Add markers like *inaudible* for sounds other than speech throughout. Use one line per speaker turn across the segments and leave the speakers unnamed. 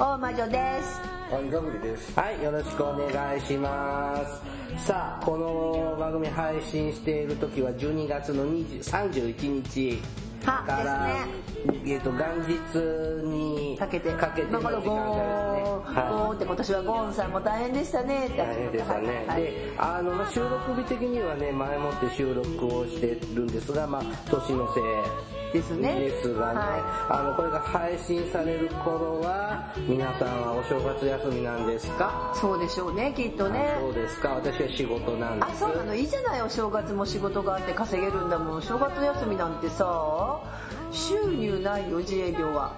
大魔女です。
はい、ガブリです。
はい、よろしくお願いします。さあ、この番組配信している時は12月の20 31日
は
から、
です
えっと、元日に
かけて、
かけて
って今年はゴーンさんも大変でしたねって。
大変でしたね。
はい
で、あの、まあ、収録日的にはね、前もって収録をしてるんですが、まあ、年のせい。
ですね
ですがね、
は
あの、これが配信される頃は、皆さんはお正月休みなんですか？
そうでしょうね、きっとね。
そうですか私は仕事なんで
あ、
す。
そうなの、いいじゃない、お正月も仕事があって稼げるんだもん。正月休みなんてさ、収入ないよ、自営業は。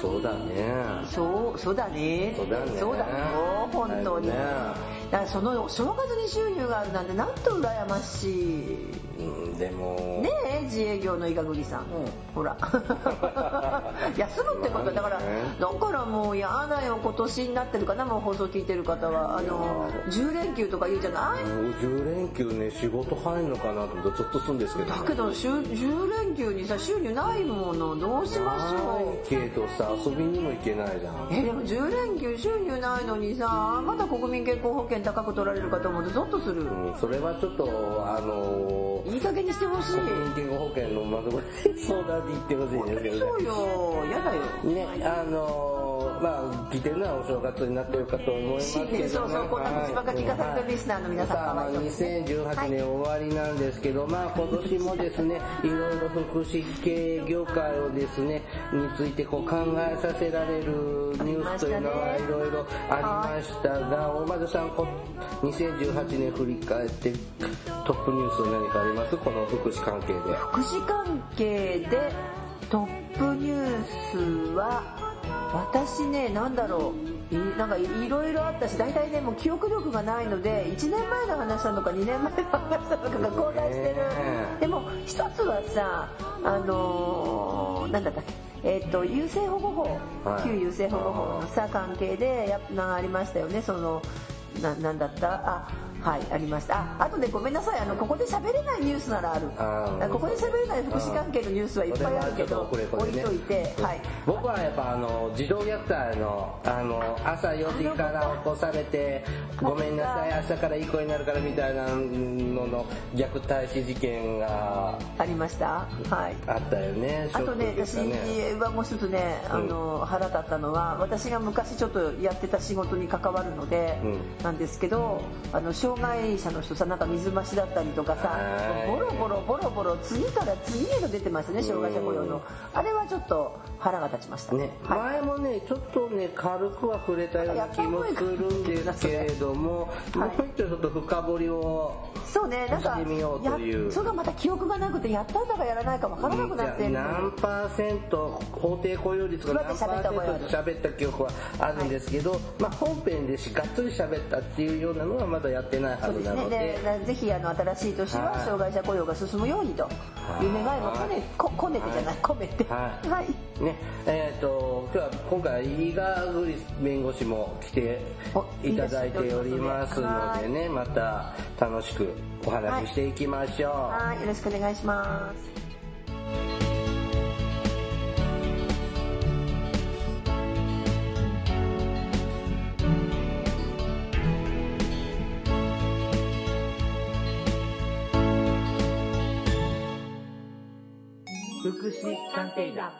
そうだね。
そう、そうだね。
そうだね
そうだよ、本当に。
だよね
だからそのお正月に収入があるなんてなんと羨ましい。
うん、でも、
ねえ自営業の伊賀栗さん、ほら。*laughs* 休むってことはだから、だからもう嫌だよ今年になってるかなもう放送聞いてる方は。あの10連休とか言うじゃない？
もう10連休ね、仕事入んのかなと思ってちょっとするんですけど、ね。
だけど週10連休にさ収入ないものどうしましょう。
けどさ、遊びにも行けないじゃん。
えでも10連休収入ないのにさまだ国民健康保険高く取られるかと思うとゾッとする。
うん、それはちょっと、あのー、
いい加減にしてほしい。
健康保険の窓口に相談に行ってほしいんですけどね。
そうよ。嫌だよ。
ね、あのー、まあ、来てるのはお正月になってるかと思いますけど、ね、
そうそうこんな口ばっか聞かされてるリスナーの皆さん
さあ、まあ、2018年終わりなんですけど、まあ、今年もですね、*laughs* いろいろ福祉系業界をですね、についてこう考えさせられるニュースというのはいろいろありましたが、大魔女さん、こ2018年振り返ってトップニュース何かあります？この福祉関係で。
福祉関係でトップニュースは私ねなんだろう。いなんかいいろいろあったし大体ねもう記憶力がないので1年前の話なのか2年前の話なのかが混乱してる。
ね
でも一つはさあのーなんだったっけ。えっ、と優生保護法、
はい。
旧優生保護法のさ関係でやっぱありましたよね。そのななんだった？あはいありました。ああとでごめんなさい。あのここで喋れないニュースならある。
あー。
ここで喋れない福祉関係のニュースはいっぱいあるけど置いといてはい。
僕はやっぱあの児童虐待のあの朝4時から起こされてごめんなさい明日からいい子になるからみたいなのの虐待死事件が
ありました。はい。
あったよね。
あとね私はもう一つねあの腹立ったのは私が昔ちょっとやってた仕事に関わるので
うん。
なんですけどあの障害者の人さなんか水増しだったりとかさ
はい
ボロボロボロボロ次から次へと出てましたね障害者雇用の。あれはちょっと腹が立ちました
ね、
はい。
前もねちょっとね軽くは触れたような気もするんですけれども、
はい。
もう一度ちょっと深掘りを
そうねなんかそれがまた記憶がなくてやったんだかやらないか分からなくなって。
何パーセント法定雇用率が何パーセント喋った記憶はあるんですけど、まあ本編でしがっつり喋ったっていうようなのはまだやってないはずなので。
でぜひあの新しい年は
はい。
障害者雇用が進むようにという願いもこねここねてじゃない込めて。
はい。
はい。
ね。えっ、と今日は今回伊賀栗弁護士も来ていただいておりますのでねまた楽しくお話ししていきましょう、
はい。よろしくお願いします。
福祉探偵団。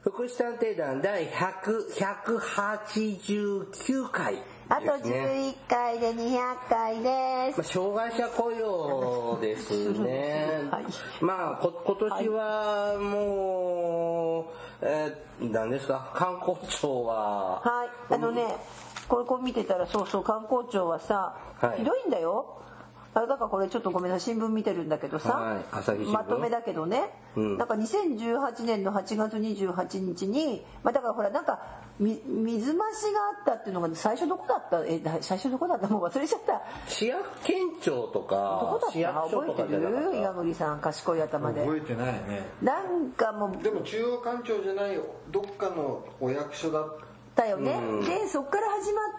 福祉探偵団第100 189回
あと
ですね。
11回で200回です。
まあ、障害者雇用ですね。*laughs*
はい。
まあ、こ今年はもう、えー、何ですか、*laughs* 観光庁は、
はい。あのねこれこう見てたらそうそう観光庁はさ、
はい。
ひどいんだよあだからこれちょっとごめんなさい新聞見てるんだけどさ、
はい朝日新聞。
まとめだけどね、
うん。
なんか2018年の8月28日に、まあ、だからほらなんかみ水増しがあったっていうのが最初どこだった？えだ最初どこだった？もう忘れちゃった。
市役県庁と
ど
か
こだっ
市役
た
所とか
覚えて
じゃなかっ
る岩栗さん賢い頭で。
覚えてないね。
なんかもう
でも中央官庁じゃないどっかのお役所だっ
だよね、
うん。
でそこから始まって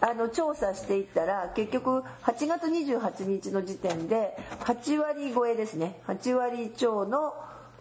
あの調査していったら結局8月28日の時点で8割超えですね。8割超の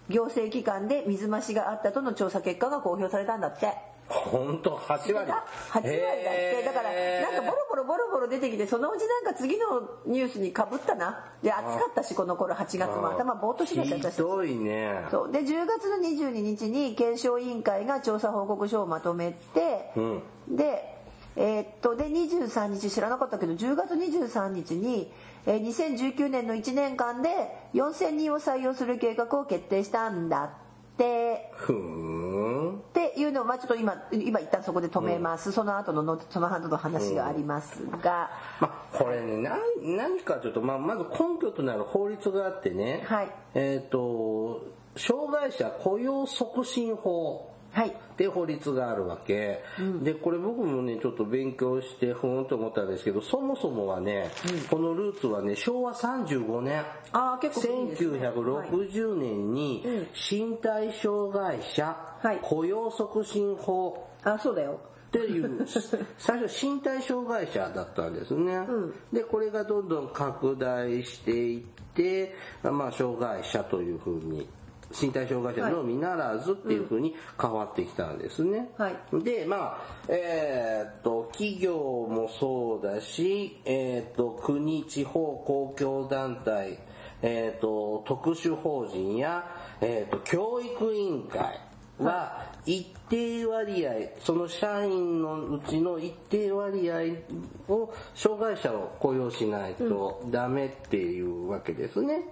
行政機関で水増しがあったとの調査結果が公表されたんだって。
た本当？8割
？8割だって。だからなんかボロボロボロボロ出てきてそのうちなんか次のニュースにかぶったな。で暑かったしこの頃8月も頭ぼーっとしなきゃ私
ひどいね。
そう。で10月の22日に検証委員会が調査報告書をまとめて、
うん。
でえーっとで23日知らなかったけど10月23日に、えー2019年の1年間で4000人を採用する計画を決定したんだって。
ふーん。
っていうのをまあちょっと今今一旦そこで止めます、その後ののその後の話がありますが、
まあ、これね何何かというと、まあ、まず根拠となる法律があってね、
はい。
えっ、と障害者雇用促進法
はい。
って法律があるわけ、でこれ僕もねちょっと勉強してふーんと思ったんですけどそもそもはね、このルーツはね昭和35年。
ああ結構ね。
1960年に
うん。
身体障害者
はい。
雇用促進法。
あそうだよ。
っていう *laughs* 最初身体障害者だったんですね、
ん。
でこれがどんどん拡大していって、まあ、障害者というふうに身体障害者のみならずっていうふうに変わってきたんですね、
はい
でまあえーっと企業もそうだし、えーっと国地方公共団体えーっと特殊法人や、えーっと教育委員会は一定割合その社員のうちの一定割合を障害者を雇用しないとダメっていうわけですね。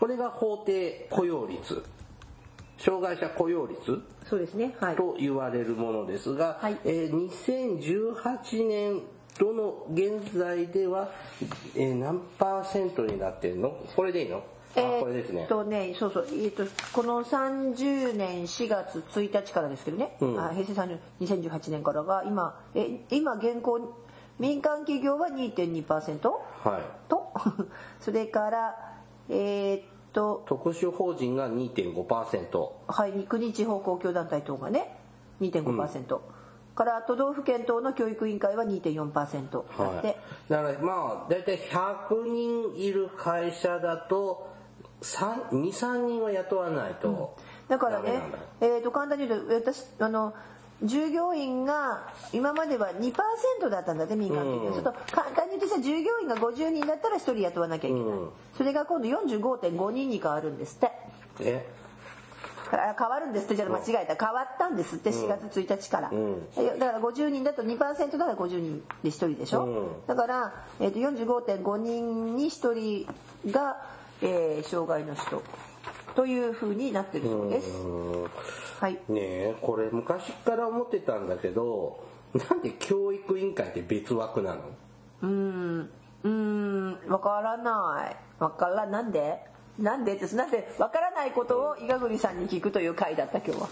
これが法定雇用率。障害者雇用率
そうですね。はい。
と言われるものですが、
はい。
えー2018年度の現在では、えー何パーセントになってるの？これでいいの？あ、これですね。
とねそうそう、えーっとこの30年4月1日からですけどね、
うん。
あ平成30 2018年からが今え今現行民間企業は2.2%
はい。
と？*laughs* それからえーっと
特殊法人が2.5%。
はい国地方公共団体等がね2.5%、から都道府県等の教育委員会は2.4%だって、
はい。だからまあ、だいたい100人いる会社だと、3 2、3人は雇わないと。
だからねえー、と簡単に言うと私あの従業員が今までは2%だったんだって民間企業、
うん。
ちょっと簡単に言ってさ従業員が50人だったら1人雇わなきゃいけない、
うん。
それが今度45.5人に変わるんですって。
え？
あ変わるんですってじゃあ間違えた。変わったんですって4月1日から、
ん。
えだから50人だと2%だから50人で1人でしょ、
うん。
だから、えー、と45.5人に1人が、えー障害の人というふうになってるそうです、
うん。
はい。
ねえこれ昔から思ってたんだけどなんで教育委員会って別枠なの？
うーん、うーん、わからない。わからなんで？なんでって、なんでわからないことを伊賀栗さんに聞くという回だった今日は。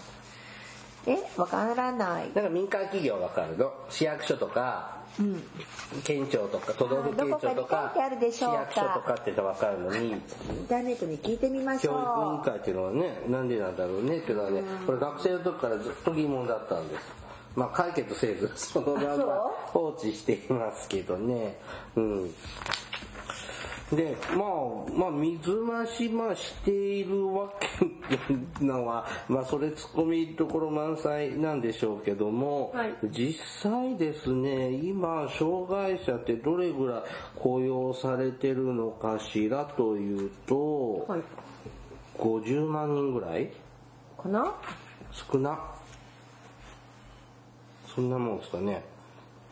え？わからない。
なんか民間企業はわかるの市役所とか、県庁とか都道府県庁と
か
市役所とかってのはわかるのに
インターネットに聞いてみまし
教育委員
ょ
会っていうのはねなんでなんだろうねっていうのはねこれ学生の時からずっと疑問だったんです。まあ解決せずそのまま放置していますけどね。うんでまあまあ水増しまあしているわけのは *laughs* まあそれツッコミどころ満載なんでしょうけども、
はい
実際ですね今障害者ってどれぐらい雇用されてるのかしらというと、
う。はい。
50万人ぐらい？
かな？
少なそんなもんですかね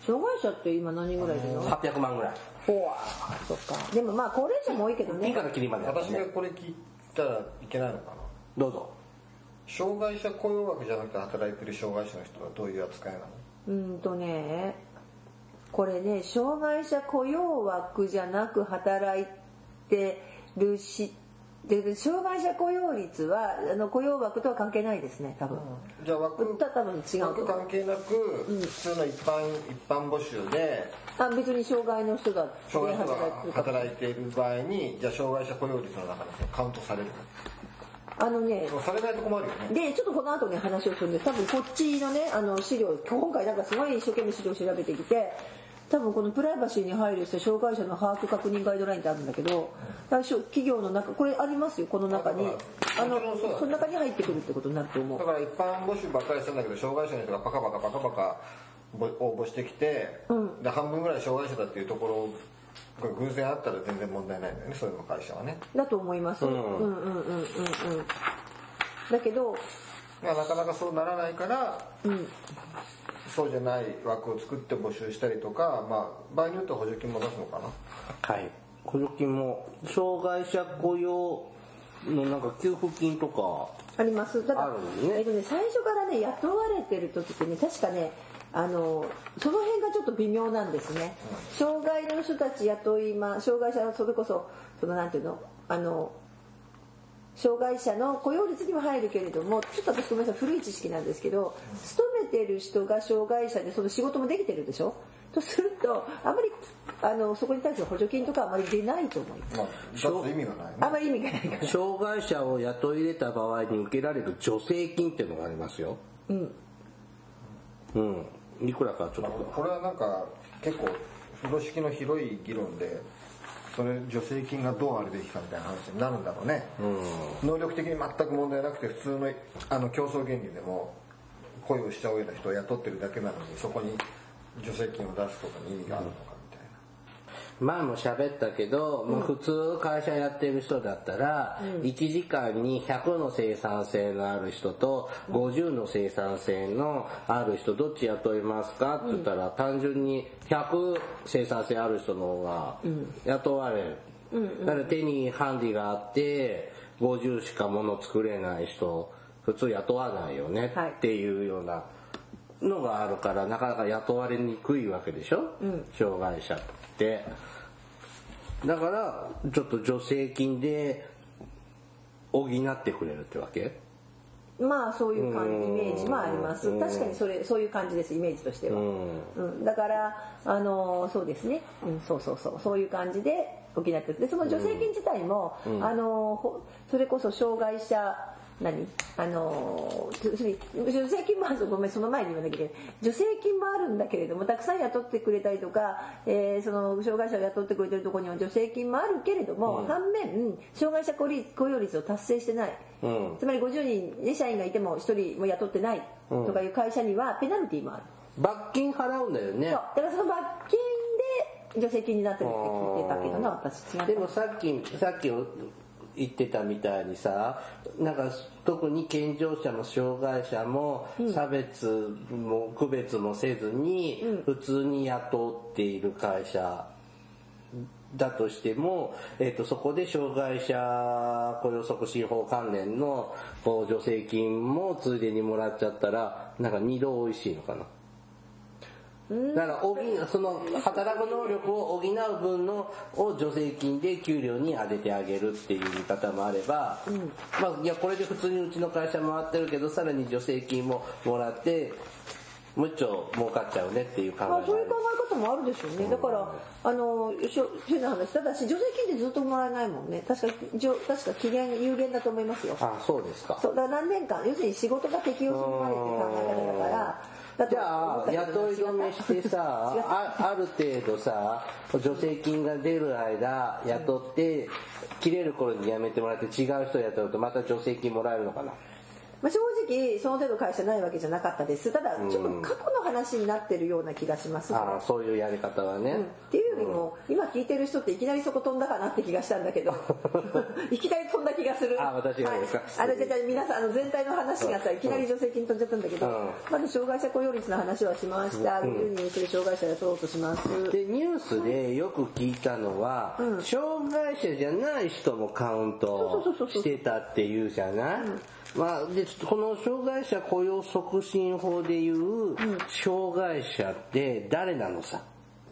障害者って今何人ぐらいいるの
？800万ぐらい。
ほわそっか。でもまあ高齢者も多いけどね。
ピンか。らキリまであった
私
ね
がこれ聞いたらいけないのかな？
どうぞ。
障害者雇用枠じゃなくて働いてる障害者の人はどういう扱いなの？
うーんとね、これね障害者雇用枠じゃなく働いてるしで障害者雇用率はあの雇用枠とは関係ないですね多分、
じゃあ枠
多分違う。と
枠関係なく普通の一般一般募集で
あ別に障害の人だって
障害者が
働いて
いている場合にじゃあ障害者雇用率の中でカウントされる
あのね
されないと困るよね。
でちょっとこの後ね話をするんです多分こっちのねあの資料今回なんかすごい一生懸命資料を調べてきて多分このプライバシーに配慮した障害者の把握確認ガイドラインってあるんだけど対象企業の中これありますよこの中に。あの
そ
の中に入ってくるってことになると思う。
だから一般募集ばっかりしてんだけど障害者の人がバカバカバカバカぼ応募してきて、で半分ぐらい障害者だっていうところが偶然あったら全然問題ないんだよね。そういうの会社はね。
だと思います、うん、うんうんうんうんうん。だけど
まあなかなかそうならないから
うん。
そうじゃない枠を作って募集したりとか、まあ、場合によっては補助金も出すのかな。
はい。補助金も、障害者雇用のなんか給付金とか、
あります。ただ
あるんですね。
えっとね最初からね雇われてる時ってね確かねあのその辺がちょっと微妙なんですね、障害の人たち雇いま障害者のそれこそそのなんていうのあの障害者の雇用率にも入るけれどもちょっと私ごめんなさい古い知識なんですけど勤めてる人が障害者でその仕事もできてるでしょ？とするとあまりあのそこに対する補助金とかはあまり出ないと思います
まあ意味がないね
あまり意味がないから
障害者を雇い入れた場合に受けられる助成金っていうのがありますよ。
うん
うん。いくらかちょっと。
これはなんか結構風呂敷の広い議論でそれ助成金がどうあるべきかみたいな話になるんだろうね、能力的に全く問題なくて普通のあの競争原理でも恋をしちゃうような人を雇ってるだけなのにそこに助成金を出すことに意味があるの
前も喋ったけど、もう普通会社やってる人だったら、1時間に100の生産性のある人と50の生産性のある人どっち雇いますかって言ったら、単純に100生産性ある人の方が雇われる。だから手にハンディがあって50しか物作れない人普通雇わないよね
はい。
っていうようなのがあるからなかなか雇われにくいわけでしょ、障害者ってだからちょっと助成金で補ってくれるってわけ？
まあそういう感じイメージもあります。確かにそれそういう感じですイメージとしては、うん。だからあのそうですね、うん、そうそうそう。そういう感じで補ってる。でその助成金自体も、あのほそれこそ障害者何？あのつつ助成金もあるごめんその前に言わなきゃいけない助成金もあるんだけれどもたくさん雇ってくれたりとか、えーその障害者を雇ってくれてるところには助成金もあるけれども、反面障害者雇用率を達成してない、つまり50人で社員がいても1人も雇ってないとかいう会社にはペナルティーもある、
罰金払うんだよね
だからその罰金で助成金になってるって聞いてたけどな私
でもさっきさっき言ってたみたいにさなんか特に健常者も障害者も差別も区別もせずに普通に雇っている会社だとしても、えっとそこで障害者雇用促進法関連の助成金もついでにもらっちゃったらなんか二度美味しいのかな。だからその働く能力を補う分のを助成金で給料に当ててあげるっていう見方もあれば、まあいやこれで普通にうちの会社回ってるけどさらに助成金ももらってむっちょ儲かっちゃうねっていう考えもあ
そういう考え方もあるでしょうね。だから、あの、しょ変な話。ただし、助成金ってずっともらえないもんね。確か、じょ確か期限、有限だと思いますよ。
あそうですか
そう、だ何年間、要するに仕事が適用するまでっていう考え方だから、
じゃあ雇い止めしてさあある程度さ助成金が出る間雇って切れる頃に辞めてもらって違う人雇うとまた助成金もらえるのかな。
まあ、正直、その程度会社ないわけじゃなかったです。ただ、ちょっと過去の話になってるような気がします。
ああそういうやり方はね、
うん。っていうよりも、今聞いてる人っていきなりそこ飛んだかなって気がしたんだけど。*laughs* *laughs* いきなり飛んだ気がする。
あ私がですか？
はい、あのじゃあ皆さんあの全体の話がさい。きなり助成金飛んじゃったんだけど、
うん。
まず障害者雇用率の話はしました、50人する障害者を雇おうとします、
でニュースでよく聞いたのは、障害者じゃない人もカウントしてたっていうじゃない、まあ、でこの障害者雇用促進法でいう障害者って誰なのさ？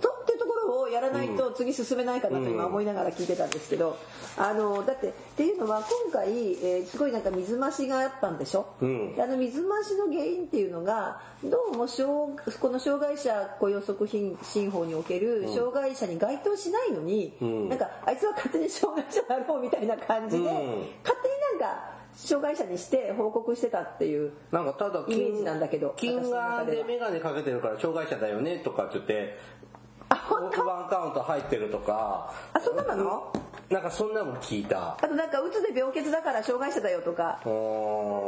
そやらないと次進めないかなと今思いながら聞いてたんですけど、あのだってっていうのは今回、えーすごいなんか水増しがあったんでしょ、
うん。
であの水増しの原因っていうのがどうも障この障害者雇用促進新法における障害者に該当しないのに、
ん。
なんかあいつは勝手に障害者だろうみたいな感じで、
うん。
勝手になんか障害者にして報告してたっていう
なんかただ
イメージなんだけど
金眼で眼鏡かけてるから障害者だよねとかって言ってワンカウント入ってるとか。
あそんなの？
なんかそんなの聞いた。
あとなんかうつで病欠だから障害者だよとか。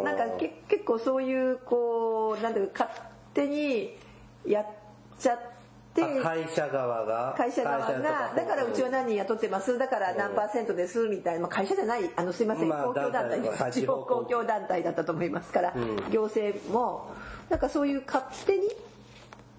な
なんかけ結構そういうこうなんていうか勝手にやっちゃって
会社側が
会社側がだからうちは何人雇ってます？だから何パーセントです？みたいな、まあ、会社じゃないあのすいません、
まあ
公共団体
団体
地方公共。団体だったと思いますから、行政もなんかそういう勝手に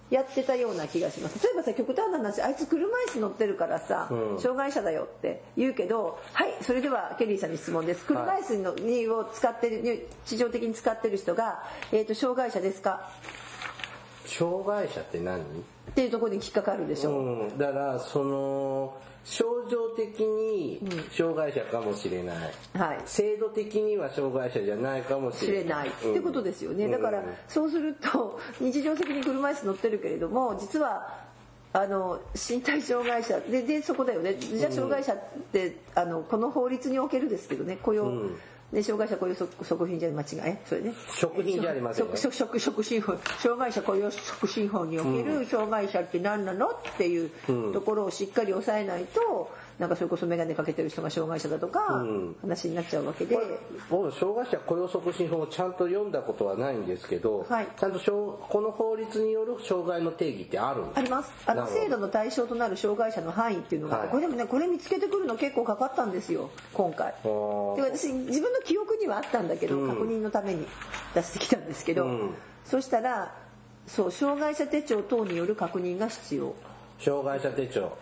やってたような気がします。例えばさ極端な話あいつ車椅子乗ってるからさ、
うん。
障害者だよって言うけどはいそれではケリーさんに質問です。車椅子のにを使ってるに地上的に使ってる人が、えー、と障害者ですか？
障害者って何？
っていうところに引っかかるでしょ、
うん、だからその症状的に障害者かもしれない、
はい。
制度的には障害者じゃないかもし
知
れない。
れない、ってことですよね。だからそうすると日常的に車椅子乗ってるけれども実はあの身体障害者ででそこだよね。じゃあ障害者って、あのこの法律におけるですけどね。雇用、ね、障害者雇用促促進じゃ間違い？えそれね。
食品じゃありませんよ。
食食食進法。障害者雇用促進法における障害者って何なの？っていうところをしっかり押さえないとなんかそれこそ眼鏡かけてる人が障害者だとか話になっちゃうわけで。
僕障害者雇用促進法をちゃんと読んだことはないんですけど、
はい。
ちゃんとこの法律による障害の定義ってあるん
あります。あの制度の対象となる障害者の範囲っていうのが
はい。
これでもねこれ見つけてくるの結構かかったんですよ今回。で
ー。
私自分の記憶にはあったんだけど、確認のために出してきたんですけど、
うん。
そしたらそう障害者手帳等による確認が必要。
障害者手帳、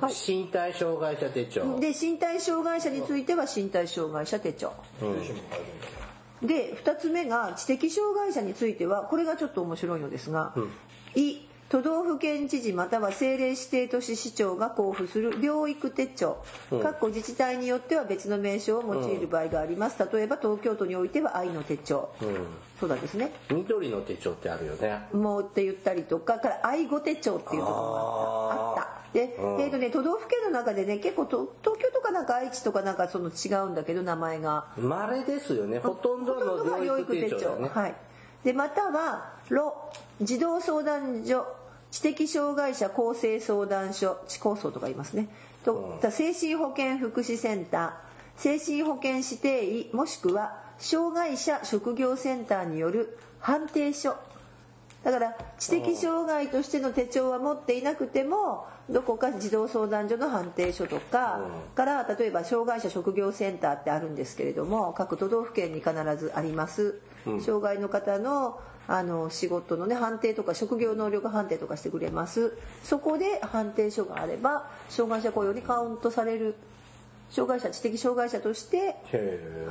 はい。
身体障害者手帳、
で身体障害者については身体障害者手帳。で2つ目が知的障害者についてはこれがちょっと面白いのですが「い」都道府県知事または政令指定都市市長が交付する療育手帳各自治体によっては別の名称を用いる場合があります。例えば東京都においては愛の手帳。そうなんですね。
緑の手帳ってあるよね。
もうって言ったりとかから愛護手帳っていうところもあった。あったで、えーとね、都道府県の中でね結構と東京とかなんか愛知とかなんかその違うんだけど名前が。
稀ですよね。ほとんどの療育手帳だね、
はい、でまたは「ろ」児童相談所知的障害者公正相談所知構想とか言いますね。と、精神保健福祉センター精神保健指定医もしくは障害者職業センターによる判定書。だから知的障害としての手帳は持っていなくてもどこか児童相談所の判定書とかから例えば障害者職業センターってあるんですけれども各都道府県に必ずあります。障害の方のあの仕事のね判定とか職業能力判定とかしてくれます。そこで判定書があれば障害者雇用にカウントされる。障害者知的障害者として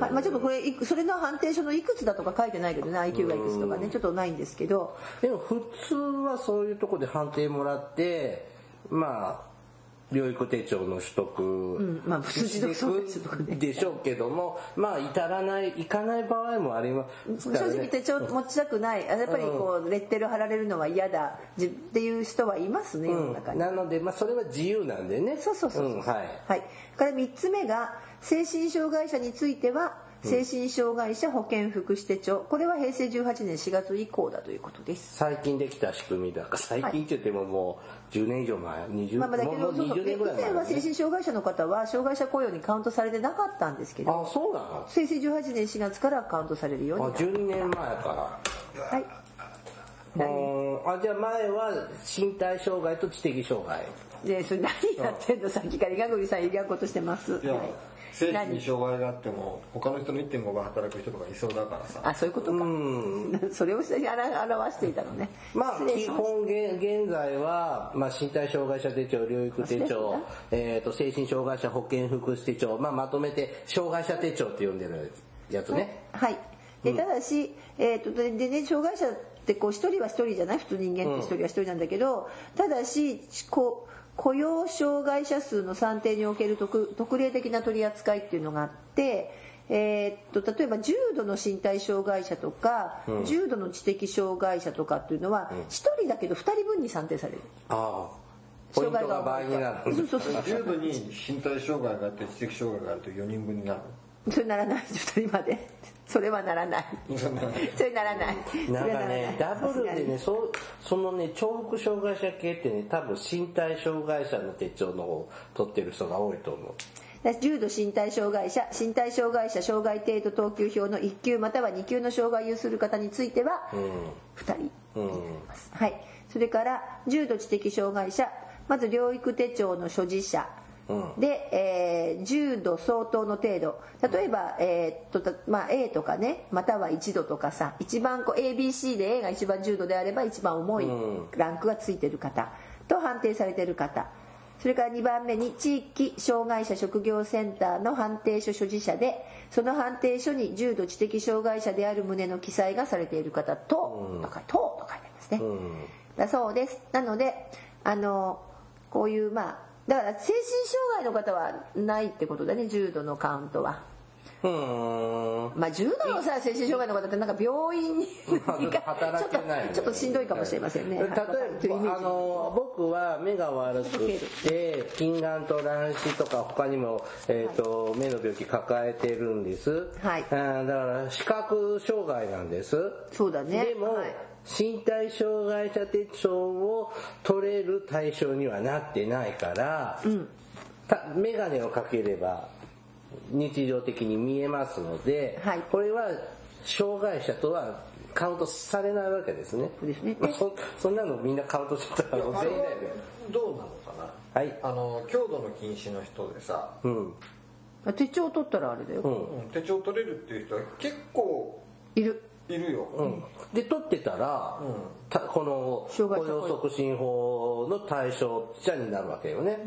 はいまあ、ちょっとこれそれの判定書のいくつだとか書いてないけどね IQ がいくつとかねちょっとないんですけど。
でも普通はそういうとこで判定もらってまあ療育手帳の取得、
んまあ普通児童相談所とかね。
でしょうけどもまあ至らないいかない場合もあります。
正
からね
直手帳持ちたくない。あやっぱりこうレッテル貼られるのは嫌だじっていう人はいますね世の中に。
なのでまあそれは自由なんでね。
そうそうそう
はい。
はい、から3つ目が精神障害者については精神障害者保健福祉手帳。これは平成18年4月以降だということです。
最近できた仕組みだ。から最近って言ってももう10年以上前。20
まあまあだけどそうそう
20年ぐらい前
以前は精神障害者の方は障害者雇用にカウントされてなかったんですけど。
あそうなの？
平成18年4月からカウントされるように
あ
なった。
12年前か
はい。
らうんあじゃあ前は身体障害と知的障害。
でそれ何やってんの？さっきから稲栗さんやことしてます。
いや
はい
精神に障害があっても他の人の1.5倍働く人とかいそうだからさ。
あそういうことか、
うん。
それを表していたのね。
まあ基本現現在は、まあ、身体障害者手帳療育手帳、えー、と精神障害者保健福祉手帳、まあ、まとめて障害者手帳って呼んでるやつね、
はい。でただし、えー、とででね障害者ってこう一人は一人じゃない？普通人間って一人は一人なんだけど、ただしこう雇用障害者数の算定における特特例的な取り扱いっていうのがあって、えーっと例えば重度の身体障害者とか、重度の知的障害者とかっていうのは1人だけど2人分に算定される。
ああ。ポイントが倍になる。
そうそうそう。
重度に身体障害があって知的障害があると4人分になる。
それならない。2人までそれはならない。*laughs* それならない。
なんかねダブルでねそうそのね重複障害者系ってね多分身体障害者の手帳の方を取ってる人が多いと思う。
だ重度身体障害者身体障害者障害程度等級表の1級または2級の障害を有する方については2人。
うん。
はい。それから重度知的障害者まず療育手帳の所持者で、えー重度相当の程度。例えば、えーっとたまあ、A とかねまたは1度とかさ一番こう ABC で A が一番重度であれば一番重いランクがついてる方。と判定されてる方。それから2番目に地域障害者職業センターの判定書所持者でその判定書に重度知的障害者である旨の記載がされている方と、とかとと書いてありますね、だそうです。なのであのこういうまあだから精神障害の方はないってことだね重度のカウントは。
うーん。
まあ重度のさ精神障害の方ってなんか病院に
まあ
ちょっと
働けない
ちょっとしんどいかもしれませんね。
例えばあの僕は目が悪くて近眼と乱視とか他にも、えーと目の病気抱えてるんです、
はい。
だから視覚障害なんです。
そうだね。
でも、
はい
身体障害者手帳を取れる対象にはなってないから、た眼鏡をかければ日常的に見えますので、
はい
これは障害者とはカウントされないわけですね。
そうですね
まあそそんなのみんなカウントしてたら全員だよね。
どうなのかな？
はい。
あの強度の禁止の人でさ、
うん。
手帳取ったらあれだよ、
うん。
うん手帳取れるっていう人は結構
いる
いるよ、
うん、で取ってたら、たこの
障害者
雇用促進法の対象者になるわけよね。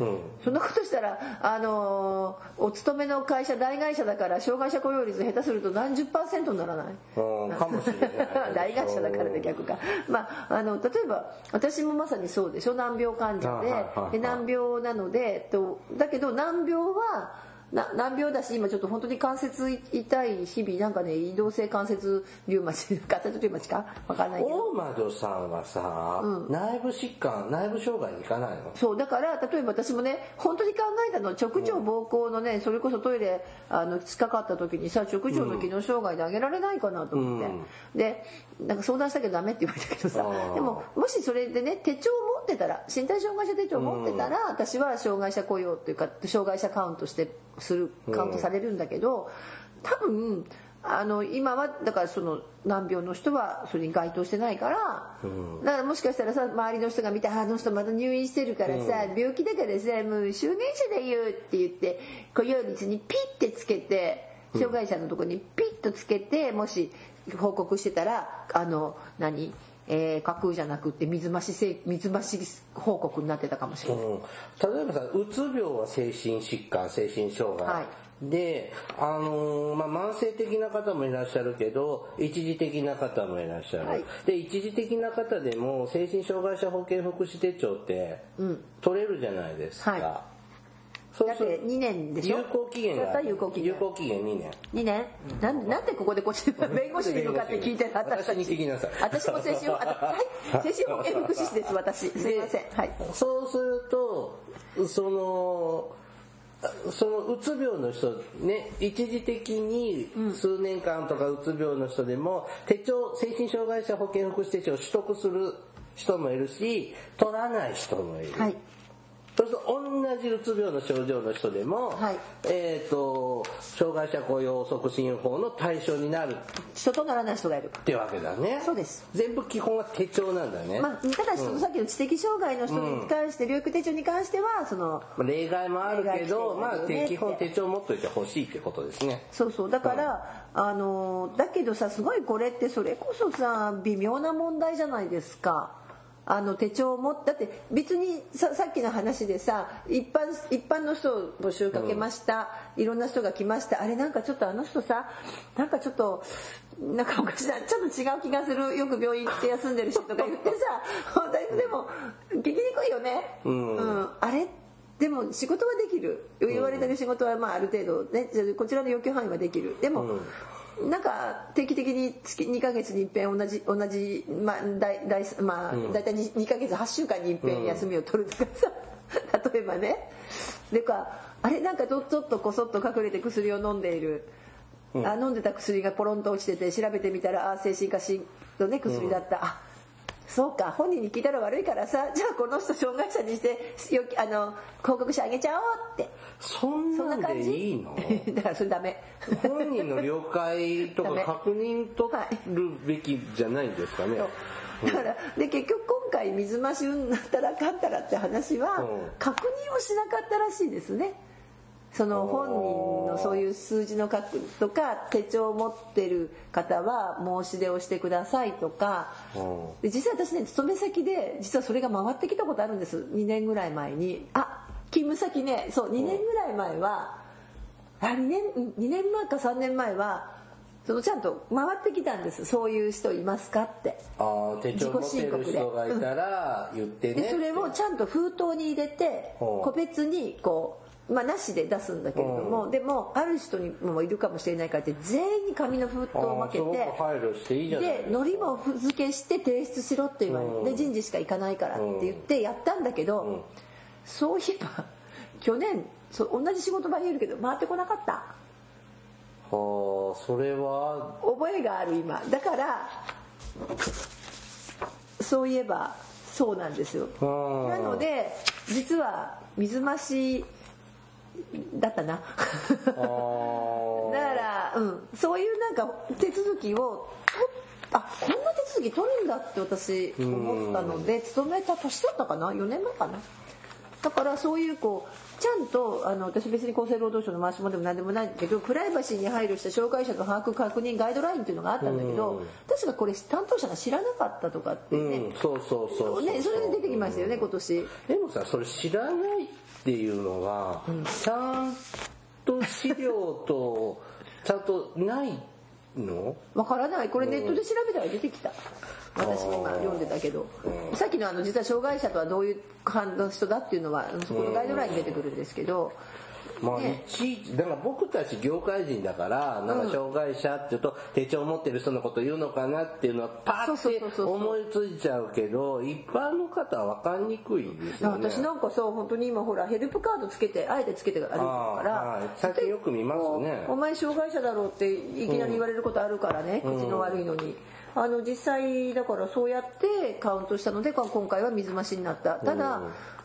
うん。
そんなことしたら、あのーお勤めの会社大会社だから障害者雇用率下手すると何十パーセントにならない？
うんかもしれない *laughs*
大会社だからね逆か、まあ、あの例えば私もまさにそうでしょ？難病患者
はいはいはいはい。
でで難病なのでとだけど難病はな難病だし今ちょっと本当に関節痛い日々なんかね移動性関節リウマチ *laughs* 関節リウマチか？分かんないけど。
大窓さんはさ、内部疾患、内部障害に行かないの？
そうだから例えば私もね本当に考えたの直腸膀胱のねそれこそトイレあの近かった時にさ直腸の機能障害であげられないかなと思って、でなんか相談したけどダメって言われたけどさでももしそれでね手帳持ってたら身体障害者手帳持ってたら、私は障害者雇用っていうか障害者カウントしてするカウントされるんだけど多分あの今はだからその難病の人はそれに該当してないから、だからもしかしたらさ周りの人が見て「ああの人また入院してるからさ、病気だからさもう少年者だよ」って言って雇用率にピッてつけて障害者のとこにピッとつけてもし報告してたらあの何？えー架空じゃなくって水増しせ水増し報告になってたかもしれない。
うん、例えばさうつ病は精神疾患精神障害、
はい。
で、あのーまあ、慢性的な方もいらっしゃるけど一時的な方もいらっしゃる、
はい。
で一時的な方でも精神障害者保健福祉手帳って取れるじゃないですか、
はい
そうする
だって2年でしょ？
有効期限が。
有効期限。
有効期限2年。
2年？なんでなんでここでこっちで *laughs* 弁護士に向かって聞いてる私。
に聞きなさい
私も精神あはい。精神保健福祉士です *laughs* 私。すいません。はい。
そうするとそのそのうつ病の人ね一時的に数年間とかうつ病の人でも手帳精神障害者保健福祉手帳を取得する人もいるし取らない人もいる、
はい
そうすると同じうつ病の症状の人でも、
はい。
えっ、と障害者雇用促進法の対象になる。
人とならない人がいる。
ってわけだね。
そうです。
全部基本は手帳なんだね、
まあ、ただしそのさっきの知的障害の人に関して、療育手帳に関してはその
例外もあるけど、まあ、基本手帳持っといてほしいってことですね。
そうそう。だから、あのだけどさすごいこれってそれこそさ微妙な問題じゃないですか。あの手帳もだって別にささっきの話でさ一般一般の人を募集かけました、いろんな人が来ましたあれなんかちょっとあの人さなんかちょっとなんかおかしなちょっと違う気がするよく病院行って休んでる人とか言ってさ本当にでも聞きにくいよね、
うん。
あれでも仕事はできる。言われてる仕事はまあある程度ねこちらの要求範囲はできる。でも、なんか定期的に月2ヶ月に一遍同じ同じまあ大大まあ大体 2, 2ヶ月8週間に一遍休みを取るとかさ。*laughs* 例えばね。でかあれなんかちょちょっとこそっと隠れて薬を飲んでいる、あ飲んでた薬がポロンと落ちてて調べてみたらあ精神科しのね薬だった、あそうか本人に聞いたら悪いからさじゃあこの人障害者にしてよきあの広告してあげちゃおうって。
そんな
ん感じ？
いいの？
だからそれダメ。
本人の了解とか確認取るべきじゃないんですかね。
だからで結局今回水増しになったらかったらって話は
うん。
確認をしなかったらしいですねその本人のそういう数字の確認とか手帳を持ってる方は申し出をしてくださいとか。実際私ね勤め先で実はそれが回ってきたことあるんです。2年ぐらい前に。あ勤務先ね。そう2年ぐらい前はあ2年うん2年前か3年前はそのちゃんと回ってきたんです。そういう人いますかって。
ああ手帳持ってる人がいたら言ってね
それをちゃんと封筒に入れて個別にこうまあなしで出すんだけれどもでもある人にもいるかもしれないからって全員に紙の封筒を分けてでのりも付けして提出しろって言われ
うん。
てで人事しか行かないからって言ってやったんだけどそういえば *laughs* 去年そう同じ仕事場にいるけど回ってこなかった。
はあそれは。
覚えがある今。だからそういえばそうなんですよ。
うん。
なので実は水増しだったな。
あ
だか
ー
ら、うん、そういうなんか手続きをとあこんな手続き取るんだって私思ったので勤めた年だったかな？4年前かな？だからそういうこうちゃんとあの私別に厚生労働省の回しもでも何でもないんだけどプライバシーに配慮した障害者の把握確認ガイドラインっていうのがあったんだけど確かこれ担当者が知らなかったとかってね,、
うん。そうそうそうそう。
ねそれで出てきましたよね今年。
でもさそれ知らないっていうのが、ちゃんと資料と *laughs* ちゃんとないの？
わからない。これネットで調べたら出てきた。私も今読んでたけど。さっきのあの実は障害者とはどういう感の人だっていうのはそこのガイドラインに出てくるんですけど
まあ、
ね。
いちいちだから僕たち業界人だからなんか障害者っていうと手帳持ってる人のこと言うのかなっていうのはパ
そう
ッて思いついちゃうけど一般の方は分かりにくいですよね。
私なんかさ本当に今ほらヘルプカードつけてあえてつけて歩いてるか
あー
ら
はい最近よく見ますね。
お前障害者だろうっていきなり言われることあるからね、口の悪いのに。あの実際だからそうやってカウントしたので今回は水増しになった。ただ、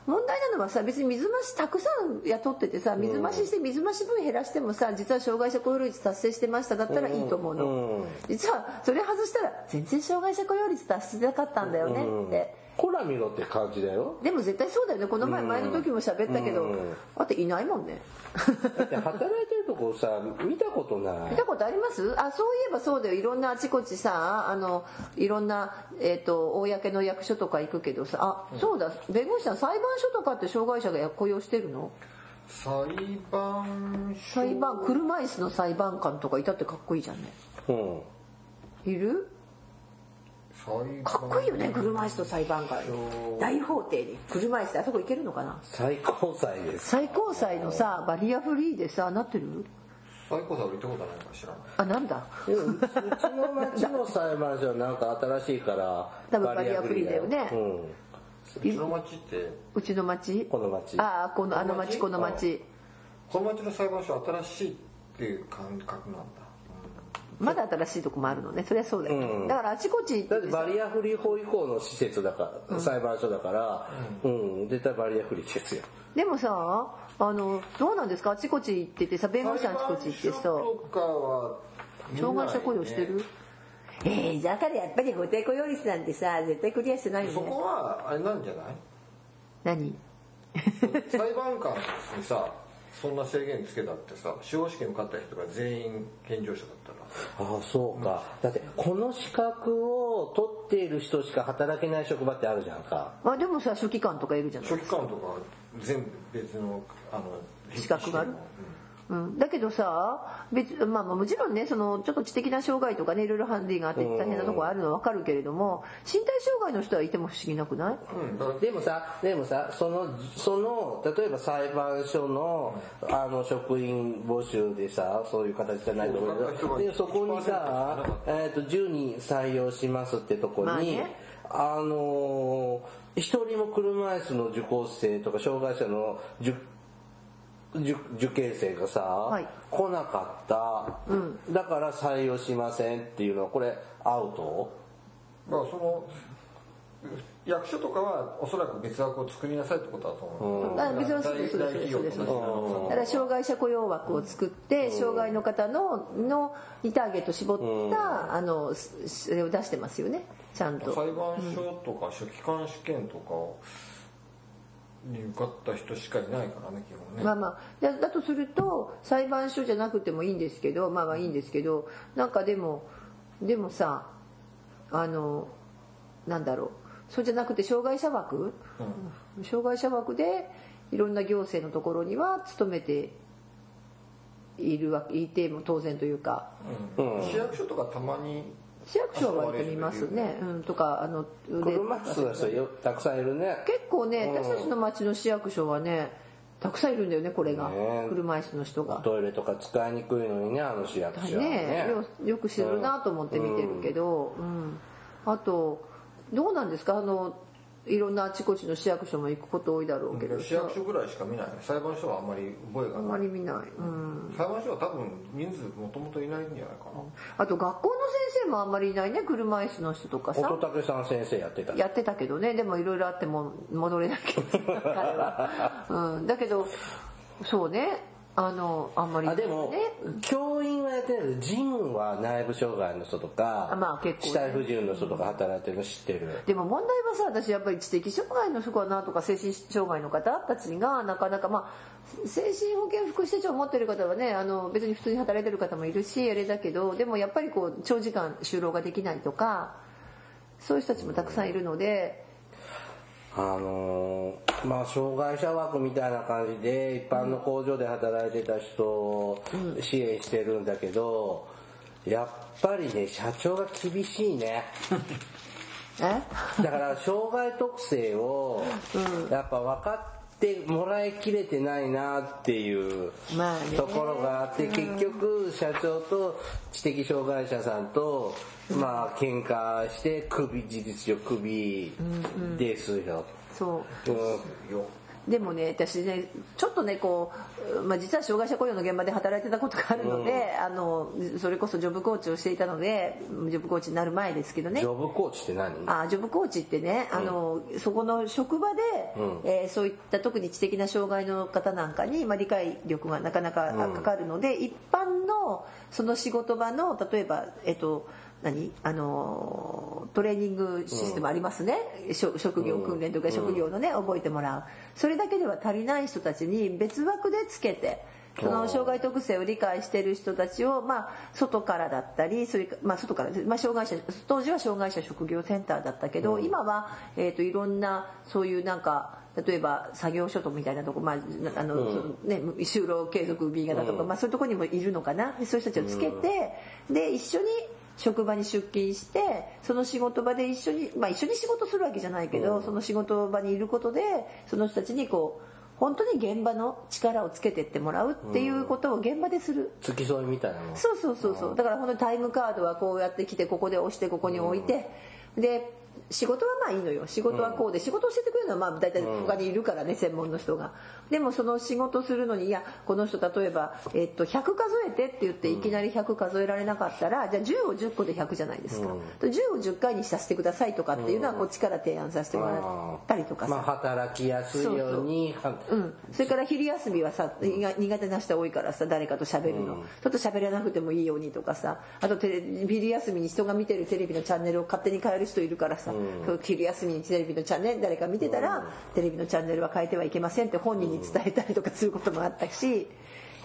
問題なのはさ別に水増したくさん雇っててさ水増しして水増し分減らしてもさ実は障害者雇用率達成してましただったらいいと思うの、
うん
実はそれ外したら全然障害者雇用率達してなかったんだよねって。
ほら見ろって感じだよ。
でも絶対そうだよね。この前前の時も喋ったけど、
うん。
だっていないもんね。
だって働いてるとこさ見たことない。
見たことあります？あそういえばそうだよ。いろんなあちこちさあのいろんな、えー、と公の役所とか行くけどさ。あそうだ。弁護士さん裁判所とかって障害者が雇用してるの？
裁判所。
裁判車椅子の裁判官とかいたってかっこいいじゃんね。
うん。
いる？かっこいいよね車椅子の裁判官。大法廷に。車椅子であそこ行けるのかな？
最高裁です。
最高裁のさバリアフリーでさなってる？
最高裁俺行ったことないから知らない。
あなんだ？
でもうちうちの町の裁判所はなんか新しいから
多分バリアフリーだよね。
うん。
うちの町って？
うちの町？
この町。
ああこのあの町この町。
この町の裁判所新しいっていう感覚なんだ
まだ新しいとこもあるのね。そりゃそうだよ。ね、
うん。
だからあちこち行
だってバリアフリー法以降の施設だから、裁判所だから、うん、絶対バリアフリーですよ。
でもさあのどうなんですか？あちこち行っててさ弁護士あちこち行ってさ。障害者雇用してる？えー、だからやっぱり法定雇用率なんてさ絶対クリアしてないよ
そこ
ね
はあれなんじゃない？
何？
裁判官にさそんな制限つけたってさ司法試験受かった人が全員健常者だったら。
ああ、そうか。だって、この資格を取っている人しか働けない職場ってあるじゃんか。
あでもさ書記官とかいるじゃない
書記官とか全部別のあの
資格がある？うん、だけどさ別、まあ、まあもちろんねそのちょっと知的な障害とかねいろいろハンディがあって大変なところあるのは分かるけれども身体障害の人はいても不思議なくない？
でもさ、でもさ、その、その、例えば裁判所の、あの、職員募集でさ、そういう形じゃないと思うけど、で、そこにさ、えっ、と、10人採用しますってとこに、
まあね。
あのー、一人も車椅子の受講生とか、障害者の受受受験生がさ、
い。
来なかった、だから採用しませんっていうのは、これ、アウト？
まあその役所とかはおそらく別枠を作りなさいってことだと思う、
あ別にそうですそうですそうですそうです。だから障害者雇用枠を作って障害の方ののにターゲット絞ったあのそれを出してますよね。ちゃんと。
裁判所とか書記官試験とかに受かった人しかいないからね基本ね、
まあまあ。だだとすると裁判所じゃなくてもいいんですけどまあまあいいんですけどなんかでもでもさあのなんだろう。そうじゃなくて障害者枠、障害者枠でいろんな行政のところには勤めているわけいても当然というか。
市役所とかたまに
市役所は割と見ますね、うん、とかあの腕。
車椅子の人よたくさんいるね。
結構ね私たちの町の市役所はねたくさんいるんだよねこれが、
ね。え
車椅子の人が。
トイレとか使いにくいのにね、あの市役所は
ね。
ね。
よよく知るなと思って見てるけど、うん。あとどうなんですか？あのいろんなあちこちの市役所も行くこと多いだろうけど、
市役所ぐらいしか見ない。裁判所はあんまり覚えが
あん
ない
まり見ない、うん、
裁判所は多分人数もともといないんじゃないかな、
あと学校の先生もあんまりいないね。車椅子の人とかさ。
乙武さん先生やってた。
やってたけどね。でもいろいろあっても戻れないけど。*laughs* 彼は、うん、だけどそうねあのあんまり。
あ、でも
ね、
教員はやってないけど、ジムは内部障害の人とか、
あまあ結構ね。
死体不自由の人とか働いてるの知ってる。
でも問題はさ私やっぱり知的障害の人かなとか精神障害の方たちがなかなかまあ精神保健福祉手帳を持ってる方はねあの別に普通に働いてる方もいるしあれだけどでもやっぱりこう長時間就労ができないとかそういう人たちもたくさんいるので
あのーまあ障害者枠みたいな感じで一般の工場で働いてた人を支援してるんだけど、やっぱりね社長が厳しいね。*laughs*
え？*laughs*
だから障害特性をやっぱ分かってもらいきれてないなっていうところがあって結局社長と知的障害者さんとまあ喧嘩して首事実上首ですよ。
そう。
うん。
よ
でもね私ねちょっとねこう、まあ、実は障害者雇用の現場で働いてたことがあるので、あのそれこそジョブコーチをしていたのでジョブコーチになる前ですけどね。
ジョブコーチって何？
あジョブコーチってね、あのそこの職場で、えーそういった特に知的な障害の方なんかに、まあ、理解力がなかなかかかるので、一般のその仕事場の例えばえっと何？あのトレーニングシステムありますね、職職業訓練とか職業のね、覚えてもらう。それだけでは足りない人たちに別枠でつけてその障害特性を理解している人たちを、まあ、外からだったりそれか、まあ、外から、まあ、障害者当時は障害者職業センターだったけど、今は、えー、といろんなそういうなんか例えば作業所とみたいなとこ、まああのそのね、就労継続 B 型とか、まあ、そういうとこにもいるのかな。でそういう人たちをつけて、で一緒に職場に出勤してその仕事場で一緒に、まあ、一緒に仕事するわけじゃないけど、その仕事場にいることでその人たちにこう本当に現場の力をつけてってもらうっていうことを現場でする。
付き添いみたいなの。
そうそうそうそう。だから本当にタイムカードはこうやって来てここで押してここに置いて、で仕事はまあいいのよ。仕事はこうで、仕事を教えてくれるのはまあ大体他にいるからね、専門の人が。でもその仕事するのにいやこの人例えば、えっと、100数えてって言っていきなり100数えられなかったら、じゃあ10を10個で100じゃないですか、10を10回にさせてくださいとかっていうのはこっちから提案させてもらったりとかさ、
まあ働きやすいように
うん、それから昼休みはさ苦手な人多いからさ誰かと喋るの、ちょっと喋らなくてもいいようにとかさ。あとテレ昼休みに人が見てるテレビのチャンネルを勝手に変える人いるからさ、昼休みにテレビのチャンネル誰か見てたら、テレビのチャンネルは変えてはいけませんって本人に伝えたりとかすることもあったし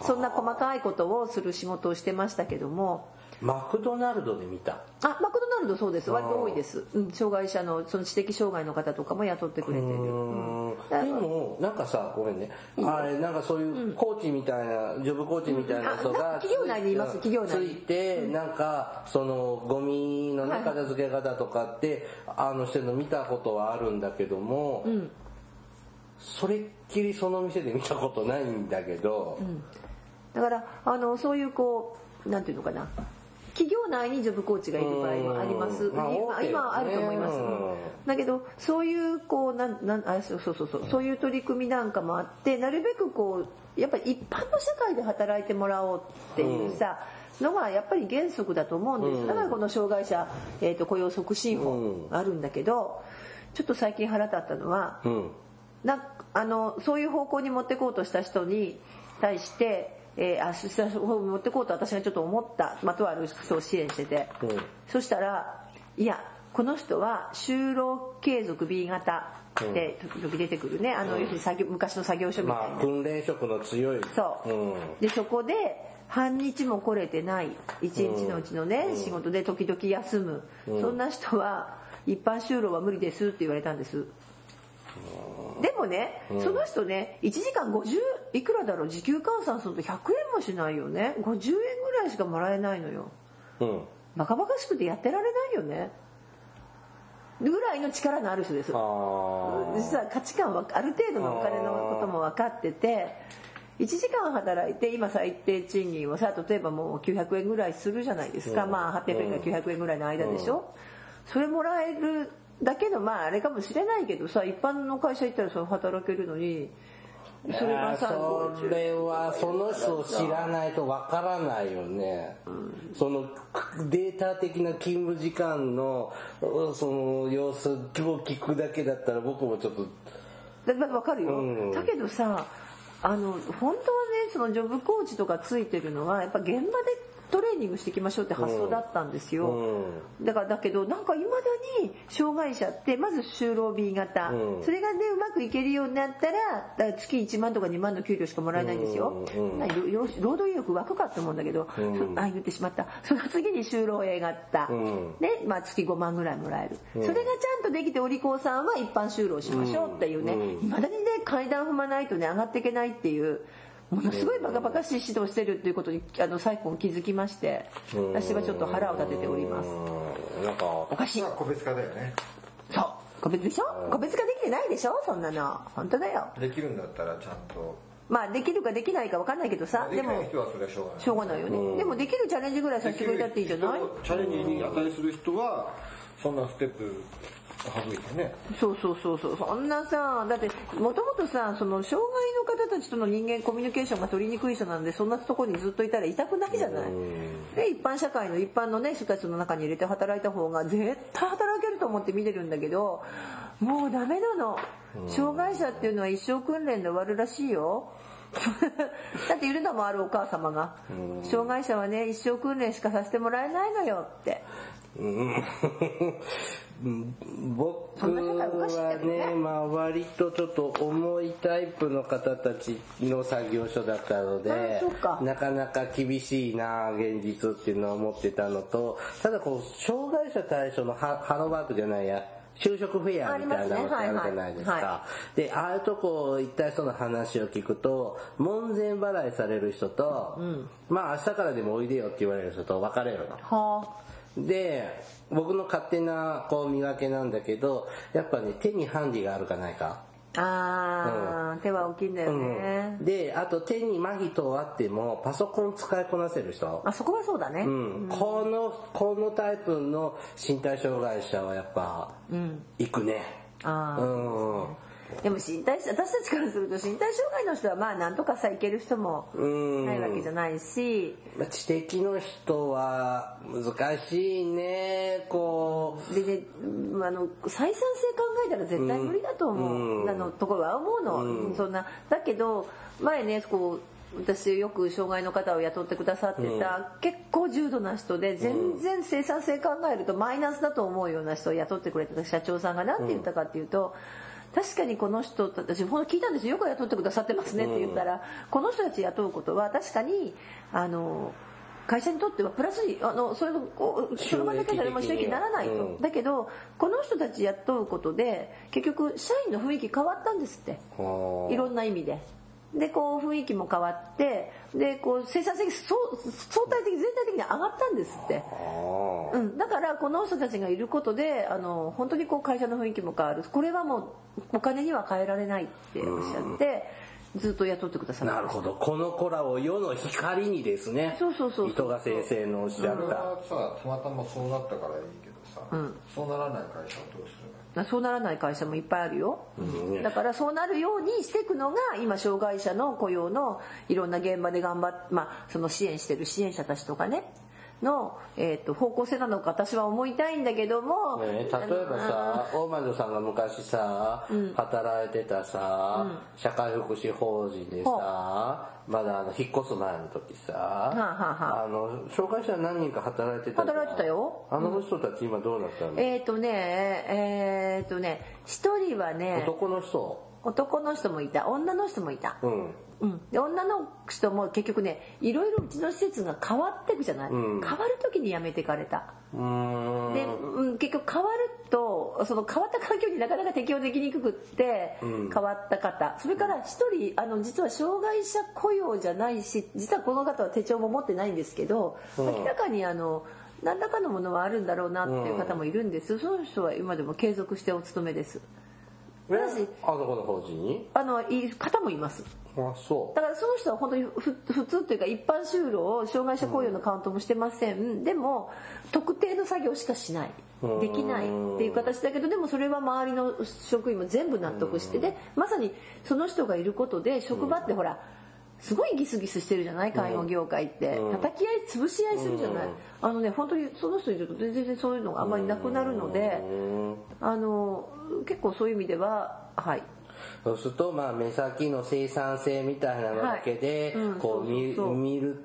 そんな細かいことをする仕事をしてましたけども
マクドナルドで見た。
あマクドナルドそうです。割と多いです、うん、障害者のその知的障害の方とかも雇ってくれてる、うん。
でもなんかさごめんね。あれなんかそういうコーチみたいなジョブコーチみたいな人が
企業内にいます。企業内に。
ついてなんかそのゴミのね
はい
片付け方とかってあのしてるの見たことはあるんだけども
ん。
それっきりその店で見たことないんだけど。
だからあのそういうこうなんていうのかな企業内にジョブコーチがいる場合もあります、
うん。まあ
今あると思います、
うん。
だけどそういうこうなんなんあそうそうそうそうそういう取り組みなんかもあってなるべくこうやっぱり一般の社会で働いてもらおうっていうさ、のがやっぱり原則だと思うんです、だからこの障害者、えー、と雇用促進法あるんだけどちょっと最近腹立ったのは、
うん。
なあのそういう方向に持ってこうとした人に対して、えー、あした方向に持ってこうと私がちょっと思った、まあ、とある人を支援してて、
うん。
そしたらいやこの人は就労継続 B 型って時々出てくるね。あの、要するに作業昔の作業所みたいな、
まあ訓練職の強い。
そう、
うん。
でそこで半日も来れてない。一日のうちのね、仕事で時々休む、そんな人は一般就労は無理ですって言われたんですでもね、その人ね1時間50いくらだろう？時給換算すると100円もしないよね。50円ぐらいしかもらえないのよ。
うん。
バカバカしくてやってられないよね。ぐらいの力のある人です。実は価値観はある程度のお金のことも分かってて1時間働いて今最低賃金をさ例えばもう900円ぐらいするじゃないですか、まあ800円から900円ぐらいの間でしょ、それもらえるだけのまああれかもしれないけどさ一般の会社行ったらそれ働けるのにそれがさ
それはその人を知らないとわからないよね、そのデータ的な勤務時間のその様子を聞くだけだったら僕もちょっと
だだ分かるよ、
うん。
だけどさあの本当はねそのジョブコーチとかついてるのはやっぱ現場でトレーニングしていきましょうって発想だったんですよ、だからだけどなんかいまだに障害者ってまず就労 B 型、
うん。
それがねうまくいけるようになったら月1万とか2万の給料しかもらえないんですよ、
うん
な労労働意欲湧くかって思うんだけど、あ言ってしまった。その次に就労 A 型、
うん。
ねまあ、月5万ぐらいもらえる、それがちゃんとできてお利口さんは一般就労しましょうっていうね、
うん。
いまだにね階段踏まないとね上がっていけないっていうものすごいバカバカしい指導してるっていうことにあの最近気づきまして私はちょっと腹を立てております。
うんなんか
おかしい。
まあ個別化だよね。
そう。個別でしょ？個別化できてないでしょ？そんなの。本当だよ。
できるんだったらちゃんと。
まあできるかできないか分かんないけどさ。
で
でも
きない人はそれはしょうがない。
しょうがないよね、でもできるチャレンジぐらいさせてくれたっていいじゃない？
チャレンジに値する人はそんなステップ省いてね。
そうそうそうそう。そんなさだってもともとさその障害の方たちとの人間コミュニケーションが取りにくい人なんでそんなところにずっといたら痛くないじゃない。で一般社会の一般のね人たちの中に入れて働いた方が絶対働けると思って見てるんだけどもうダメなの。障害者っていうのは一生訓練で終わるらしいよ。*laughs* だっているのもあるお母様が。障害者はね一生訓練しかさせてもらえないのよって。
うん僕は
ね
ね、まあ割とちょっと重いタイプの方たちの作業所だったのでなかなか厳しいな現実っていうのは思ってたのと、ただこう、障害者対象のハハローワークじゃないや、就職フェアみたいなのってあるじゃないですか。で、ああいうとこ行った人の話を聞くと、門前払いされる人と、まあ明日からでもおいでよって言われる人と分かれるの。
は
で僕の勝手なこう見分けなんだけどやっぱね手にハンディがあるかないか、
ああー、手は大きいんだよね、
であと手に麻痺とあってもパソコン使いこなせる人、
あそこはそうだね、
うん、このこのタイプの身体障害者はやっぱ、行くね。
あー。
うん
でも身体私たちからすると身体障害の人はまあなんとかさいける人も
うん。
ないわけじゃないし、
まあ知的の人は難しいね。こう。
でねうんあの採算性考えたら絶対無理だと思う、
うん。
あのところは思うの、そんな。だけど前ねこう私よく障害の方を雇ってくださってた、結構重度な人で全然生産性考えるとマイナスだと思うような人を雇ってくれてた社長さんが何て言ったかっていうと、確かにこの人私ほんと聞いたんですよ。よく雇ってくださってますね。って言ったら、この人たち雇うことは確かにあの会社にとってはプラスにあのそれこうその場だけじゃも収益にならないと、
うん。
だけどこの人たち雇うことで結局社員の雰囲気変わったんですって。
はあ。
いろんな意味で。でこう雰囲気も変わってでこう生産性そう相対的全体的に上がったんですって。
あ。
うん、だからこの人たちがいることであの本当にこう会社の雰囲気も変わる。これはもうお金には変えられないっておっしゃってずっと雇ってくださ
なるほど。この子らを世の光にですね。
そうそうそうそう。
糸賀先生のおっしゃった。
これはさたまたまそうなったからいいけどさ、
うん。
そうならない会社はどうするの？
そうならない会社もいっぱいあるよ、
うん。
だからそうなるようにしていくのが今障害者の雇用のいろんな現場で頑張っまあその支援してる支援者たちとかねの、えー、と方向性なのか私は思いたいんだけども、
ね、例えばさ大魔女さんが昔さ、働いてたさ、社会福祉法人でさ、まだあの引っ越す前の時さ、
はあはあ
あ。の障害者何人か働いてた
働いてたよ。
あの人たち今どうなったの、
えっ、とねえっ、とね一人はね
男の人？
男の人もいた。女の人もいた、
うん
うん、で女の人も結局ねいろいろうちの施設が変わっていくじゃない、
うん。
変わる時に辞めてかれた。で、うん、結局変わるとその変わった環境になかなか適応できにくくって
うん。
変わった方。それから一人あの実は障害者雇用じゃないし実はこの方は手帳も持ってないんですけど、
うん。
明らかにあの何らかのものはあるんだろうなっていう方もいるんです、その人は今でも継続してお勤めです
あそこの法人に？
あのいい方もいます。
あそ
だからその人は本当にふ普通というか一般就労を障害者雇用のカウントもしてません、でも特定の作業しかしない。
うん。
できないっていう形だけどでもそれは周りの職員も全部納得してでまさにその人がいることで職場ってほらすごいギスギスしてるじゃない介護業界って。
うん。
叩き合い潰し合いするじゃない。
うん。
あのね本当にその人いると全然そういうのがあんまりなくなるので
ううん。
あの結構そういう意味でははい。
そうするとまあ目先の生産性みたいなのだけで
はい。うん。
こう見見る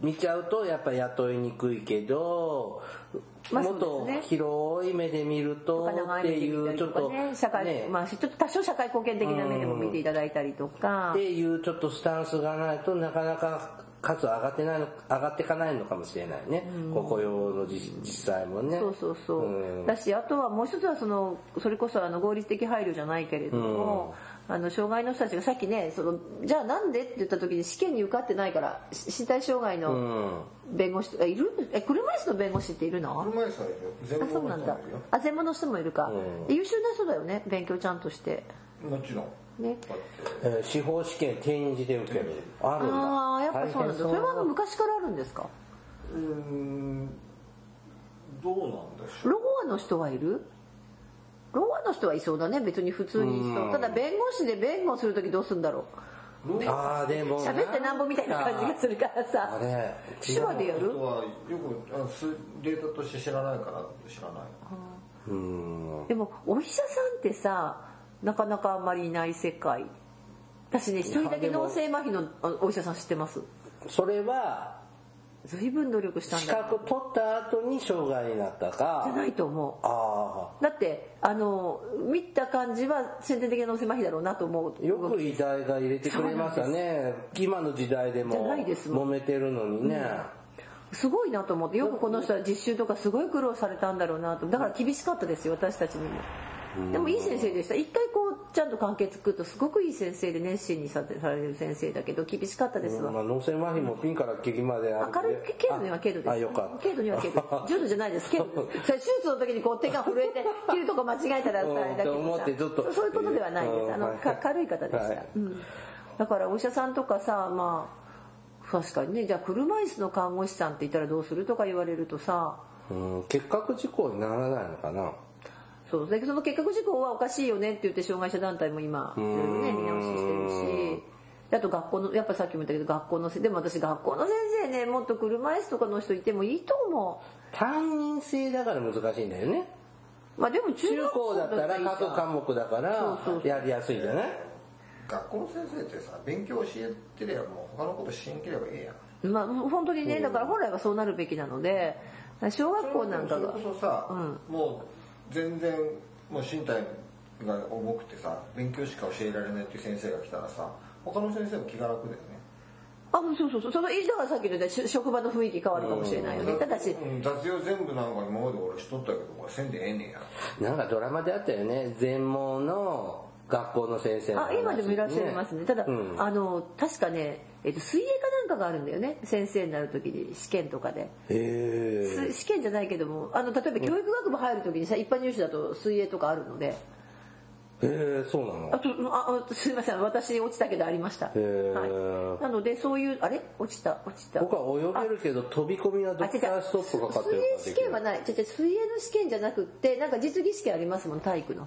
見ちゃうとやっぱ雇いにくいけど、
まあ
もっと広い目で見るとって
い
うちょっと
ね社会、
ね。
まあちょっと多少社会貢献的な目でも見ていただいたりとか。
っていうちょっとスタンスがないとなかなか数上がってないの上がっていかないのかもしれないね、こう雇用の実実際もね。
そうそうそう、
ん。
だしあとはもう一つはそのそれこそあの合理的配慮じゃないけれども、あの障害の人たちがさっきねそのじゃあなんでって言った時に試験に受かってないからし身体障害
う
の
ん。
弁護士あいる？え車椅子の弁護士っているの？
車椅子はいる全
あ
部
そうなんだ。
の人もいるよ。
あ専門の人もいるか、
うん。
優秀な人だよね勉強ちゃんとして。
もちろん。
ね。
えー司法試験定時で受ける。あるんだ
ああやっぱそうなんだ。それは昔からあるんですか？
うーん。どうなんでしょう。
ローアの人はいる？ローアの人はいそうだね。別に普通にただ弁護士で弁護する時どうするんだろう。
ああでもな
喋ってなんぼみたいな感じがするから
あ
さ
れ
手話でやる？
はよくあの数データとして知らないから知らない。
うん。
でもお医者さんってさなかなかあんまりいない世界。私ね一人だけ脳性麻痺のあお医者さん知ってます？
それは
随分努力したん
資
だ
格取った後に障害になった
じゃ
か
ないと思
あ
うだってあの見た感じは先天的な脳性麻痺だろうなと思う。
あよく医大が入れてくれましたね。今の時代でも。揉めてるのにね、
すごいなと思ってよくこの人は実習とかすごい苦労されたんだろうなと。だから厳しかったですよ私たちにもでもいい先生でした。一回こうちゃんと関係作るとすごくいい先生で熱心にさされる先生だけど厳しかったですわ、
まあ、脳性麻痺もピンからキリまである
い軽度には軽度です。
ああよかった。
軽度には軽度。*laughs* 重度じゃないです軽度。です手術の時にこう手が震えて切るとこ間違えたらあれだけどさ。
ってちょっと。
そういうことではないです。あの軽い方でした、
はい。
うん、だからお医者さんとかさまあ確かにねじゃあ車椅子の看護師さんって言ったらどうするとか言われるとさ。
うん。結核事故にならないのかな
そうでその結核事故はおかしいよねって言って障害者団体も今いろいろね見直ししてるし。であと学校のやっぱさっきも言ったけど学校のせでも私学校の先生ねもっと車椅子とかの人いてもいいと思
担任制だから難しいんだよね。
うまあでも中
高だったら各科目だから
そうそうそう。
やりやすいじゃない？
学校の先生ってさ勉強教えてりゃもう他のことしんければいいやん。
まあ本当にねだから本来はそうなるべきなので小学校なんかが。
それこそさ、
うん。
もう全然もう身体が重くてさ勉強しか教えられないっていう先生が来たらさ他の先生も気が楽だよね。
あそうそうそう。そのだからさっきの言った職場の雰囲気変わるかもしれないよね。ただし
うん雑用全部なんか今まで俺しとったけどこれせんでええねんや。
なんかドラマであったよね。全盲の学校の先生の
今でもいらっしゃいますね。ただ、
うん。
あの確かね、えっと、水泳かなんかがあるんだよね。先生になる時に試験とかで、
へえ
す試験じゃないけどもあの例えば教育学部入る時にさ一般入試だと水泳とかあるので。
へえそうなの？
あとああすいません。私落ちたけどありました、はい、なのでそういうあれ？落ちた落ちた。
僕は泳げるけど飛び込みはド
あ違う。
クターストップかかってる
水泳試験はない。違う違う。水泳の試験じゃなくってなんか実技試験ありますもん体育の。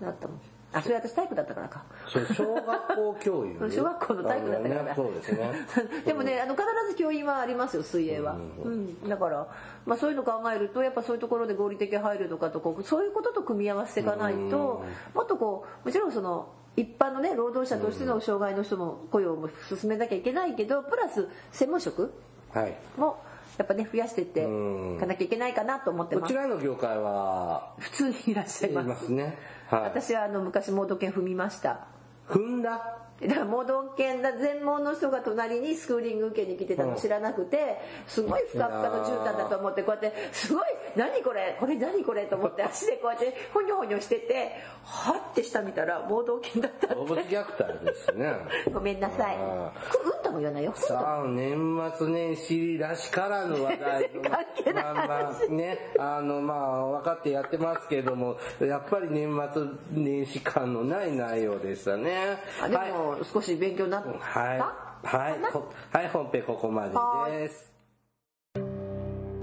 だったもんあそれ私体育だったからか。
それ小学校教諭？*laughs*
小学校の体育だったから。
あねそうですね。*laughs*
でもねあの必ず教員はありますよ水泳は、うんだから、まあ、そういうの考えるとやっぱそういうところで合理的配慮とかとこうそういうことと組み合わせていかないともっとこうもちろんその一般のね労働者としての障害の人も雇用も進めなきゃいけないけどプラス専門職
はい。
もやっぱね増やしていって
うん。
いかなきゃいけないかなと思ってます。
こちらの業界は
普通にいらっしゃい
い
ます。
ますね。はい
私はあの昔盲導犬踏みました。
踏んだ？
だから盲導犬だ全盲の人が隣にスクーリング受けに来てたの知らなくてすごいふかふかの絨毯だと思ってこうやってすごい何これこれ何これと思って足でこうやってほにょほにょしててはって下見たら盲導犬だった
動物虐待ですね。*laughs*
ごめんなさい。うん。とも言わないよ。
さあ年末年始らしからぬ話題の *laughs*
関係ない
まあまあねあのまあ分かってやってますけどもやっぱり年末年始感のない内容でしたね。はい
も少し勉強になった？
はい。はい。こはい本編ここまでです。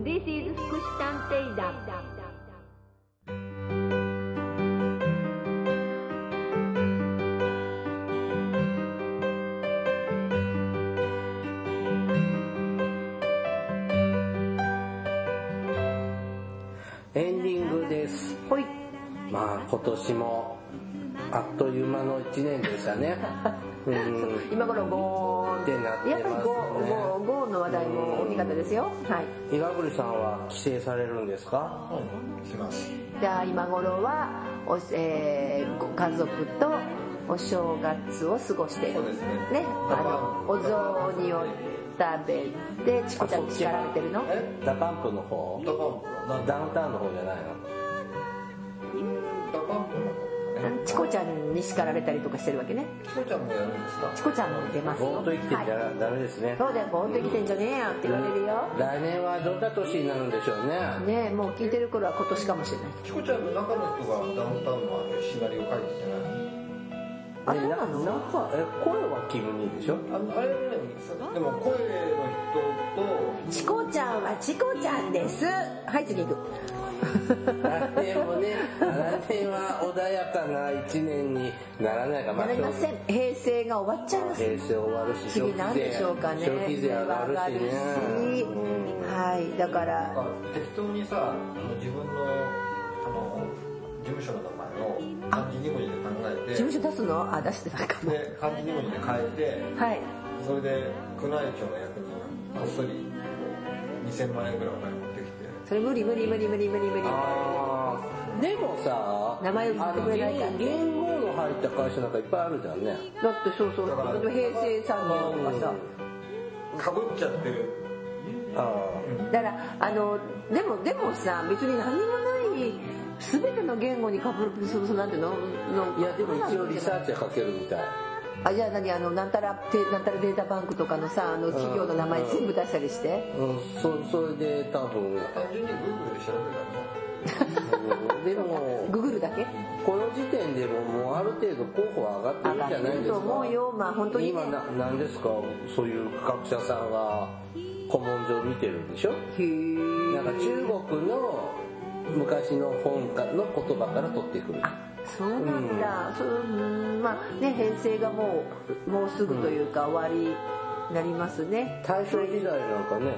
This is 福祉探偵団
エンディングです。
ほい。
まあ今年もあっという間の1年でしたね。*laughs* うん。
今頃ゴーン
ってなってますね。
やっぱりゴーゴーゴーンの話題も大きかったですよ。はい。
岩栗さんは帰省されるんですか？
します。
じゃあ今頃はお、えーご家族とお正月を過ごしている
そうですね。
ねあのお雑煮を食べてチコちゃんに叱られてるの？
え？
DA PUMPの方？
DA PUMP。
ダウンタウンの方じゃないの？
チコちゃんに叱られたりとかしてるわけね。
チコちゃんもやるんですか？
チコちゃんも出ますよ。
ぼーっと生きてんじゃ
はい？
ダメですね、
そうだよぼーっと生きてんじゃねえよって言われるよ。
来年はどんな年になるんでしょうね。
ねえもう聞いてる頃は今年かもしれない。
チコちゃんの中の人がダウンタウンのシナリオ書いてじゃない？
あ
え
そうなの
なんかえ声はキム兄でしょ？
あのあれね。でも声の人と。
チコちゃんはチコちゃんです。はい次行く *laughs*
来年もね来年は穏やかな一年にならないか
なりません平成が終わっちゃいます
平成終わるし
次何でしょうかね。
消費税上がるしね
しはいだから。
なんか適当にさあの自分のあの事務所の名前を漢字2文字で考え
事務所出すの？あ出してないかも。
てで漢字2文字で変えて
はい。
それで宮内庁の役人がこっそり2000万円ぐらいお金
それ無理無理無理無理無理無理
でもさ
名前を言ってくれないから
あの言言語の入った会社なんかいっぱいあるじゃんね。
だってそうそう。平成産業とかさ。
かぶっちゃってる。
あ
だからあのでもでもさ別に何もない全ての言語にかぶるそのなんていうの？の
あいやでも一応リサーチはかけるみたい
あじゃあ何あのなんたらてなんたらデータバンクとかのさあの企業の名前全部出したりして。
うん。そそれで多分。
単純に Google で調べ
でも
ググるだけ？
この時点でももうある程度候補は上がってるんじゃないですか？
と思うよ。まあ本当に、ね、
今な何ですか？そういう学者さんが古文書を見てるんでしょ？
へえ
なんか中国の昔の本かの言葉から取ってくる
そうなんだ、そううん。まあね平成がもうもうすぐというか終わりになりますね。
大正時代なんかね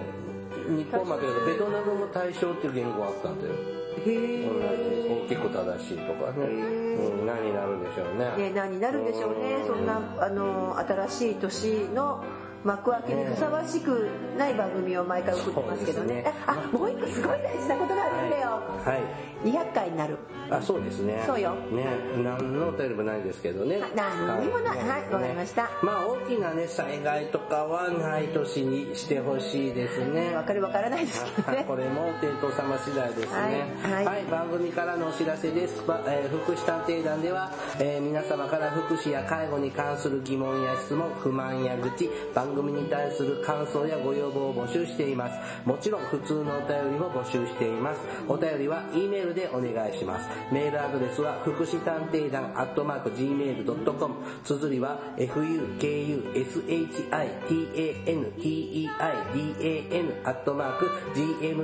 日本負けだけどベトナムも大正っていう言語あったんだよ。
へ
同じ
え
大きく正しいとかね、うん、何になるんでしょうね。
ね何になるんでしょうね。そんなあの新しい年の幕開けにふさわしくない番組を毎回送ってますけどね。
ね。
あもう一個すごい大事なことがあるんだよ、
はい
200回になる。
あそうですね。
そうよ。
ね何のお便りもないですけどね。
はい。何にもない。はいわかりました。
まあ大きなね災害とかはない年にしてほしいですね。
わかるわからないですけどね。
これも天道様次第ですね。
はい。はい。
番組からのお知らせです。ばえー福祉探偵団では、えー皆様から福祉や介護に関する疑問や質問、不満や愚痴、番組に対する感想やご要望を募集しています。もちろん普通のお便りも募集しています。お便りは E メールでお願いします。メールアドレスは福祉探偵団アットマーク Gmail.com 綴りは fukushitanteidan アットマーク gmail.com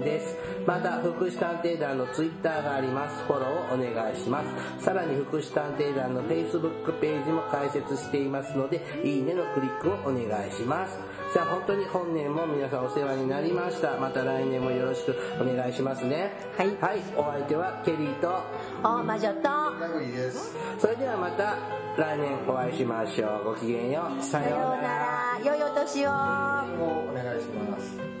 です。また、福祉探偵団のツイッターがあります。フォローをお願いします。さらに、福祉探偵団の Facebook ページも開設していますので、いいねのクリックをお願いします。じゃあ本当に本年も皆さんお世話になりました。また来年もよろしくお願いしますね。
はい
はい、お相手はケリーと、
大魔女と
ラグいいです
それではまた来年お会いしましょう。ごきげんよう。さ
さような
ようなら。
ら良いお年を
お願いします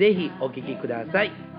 ぜひお聴きください。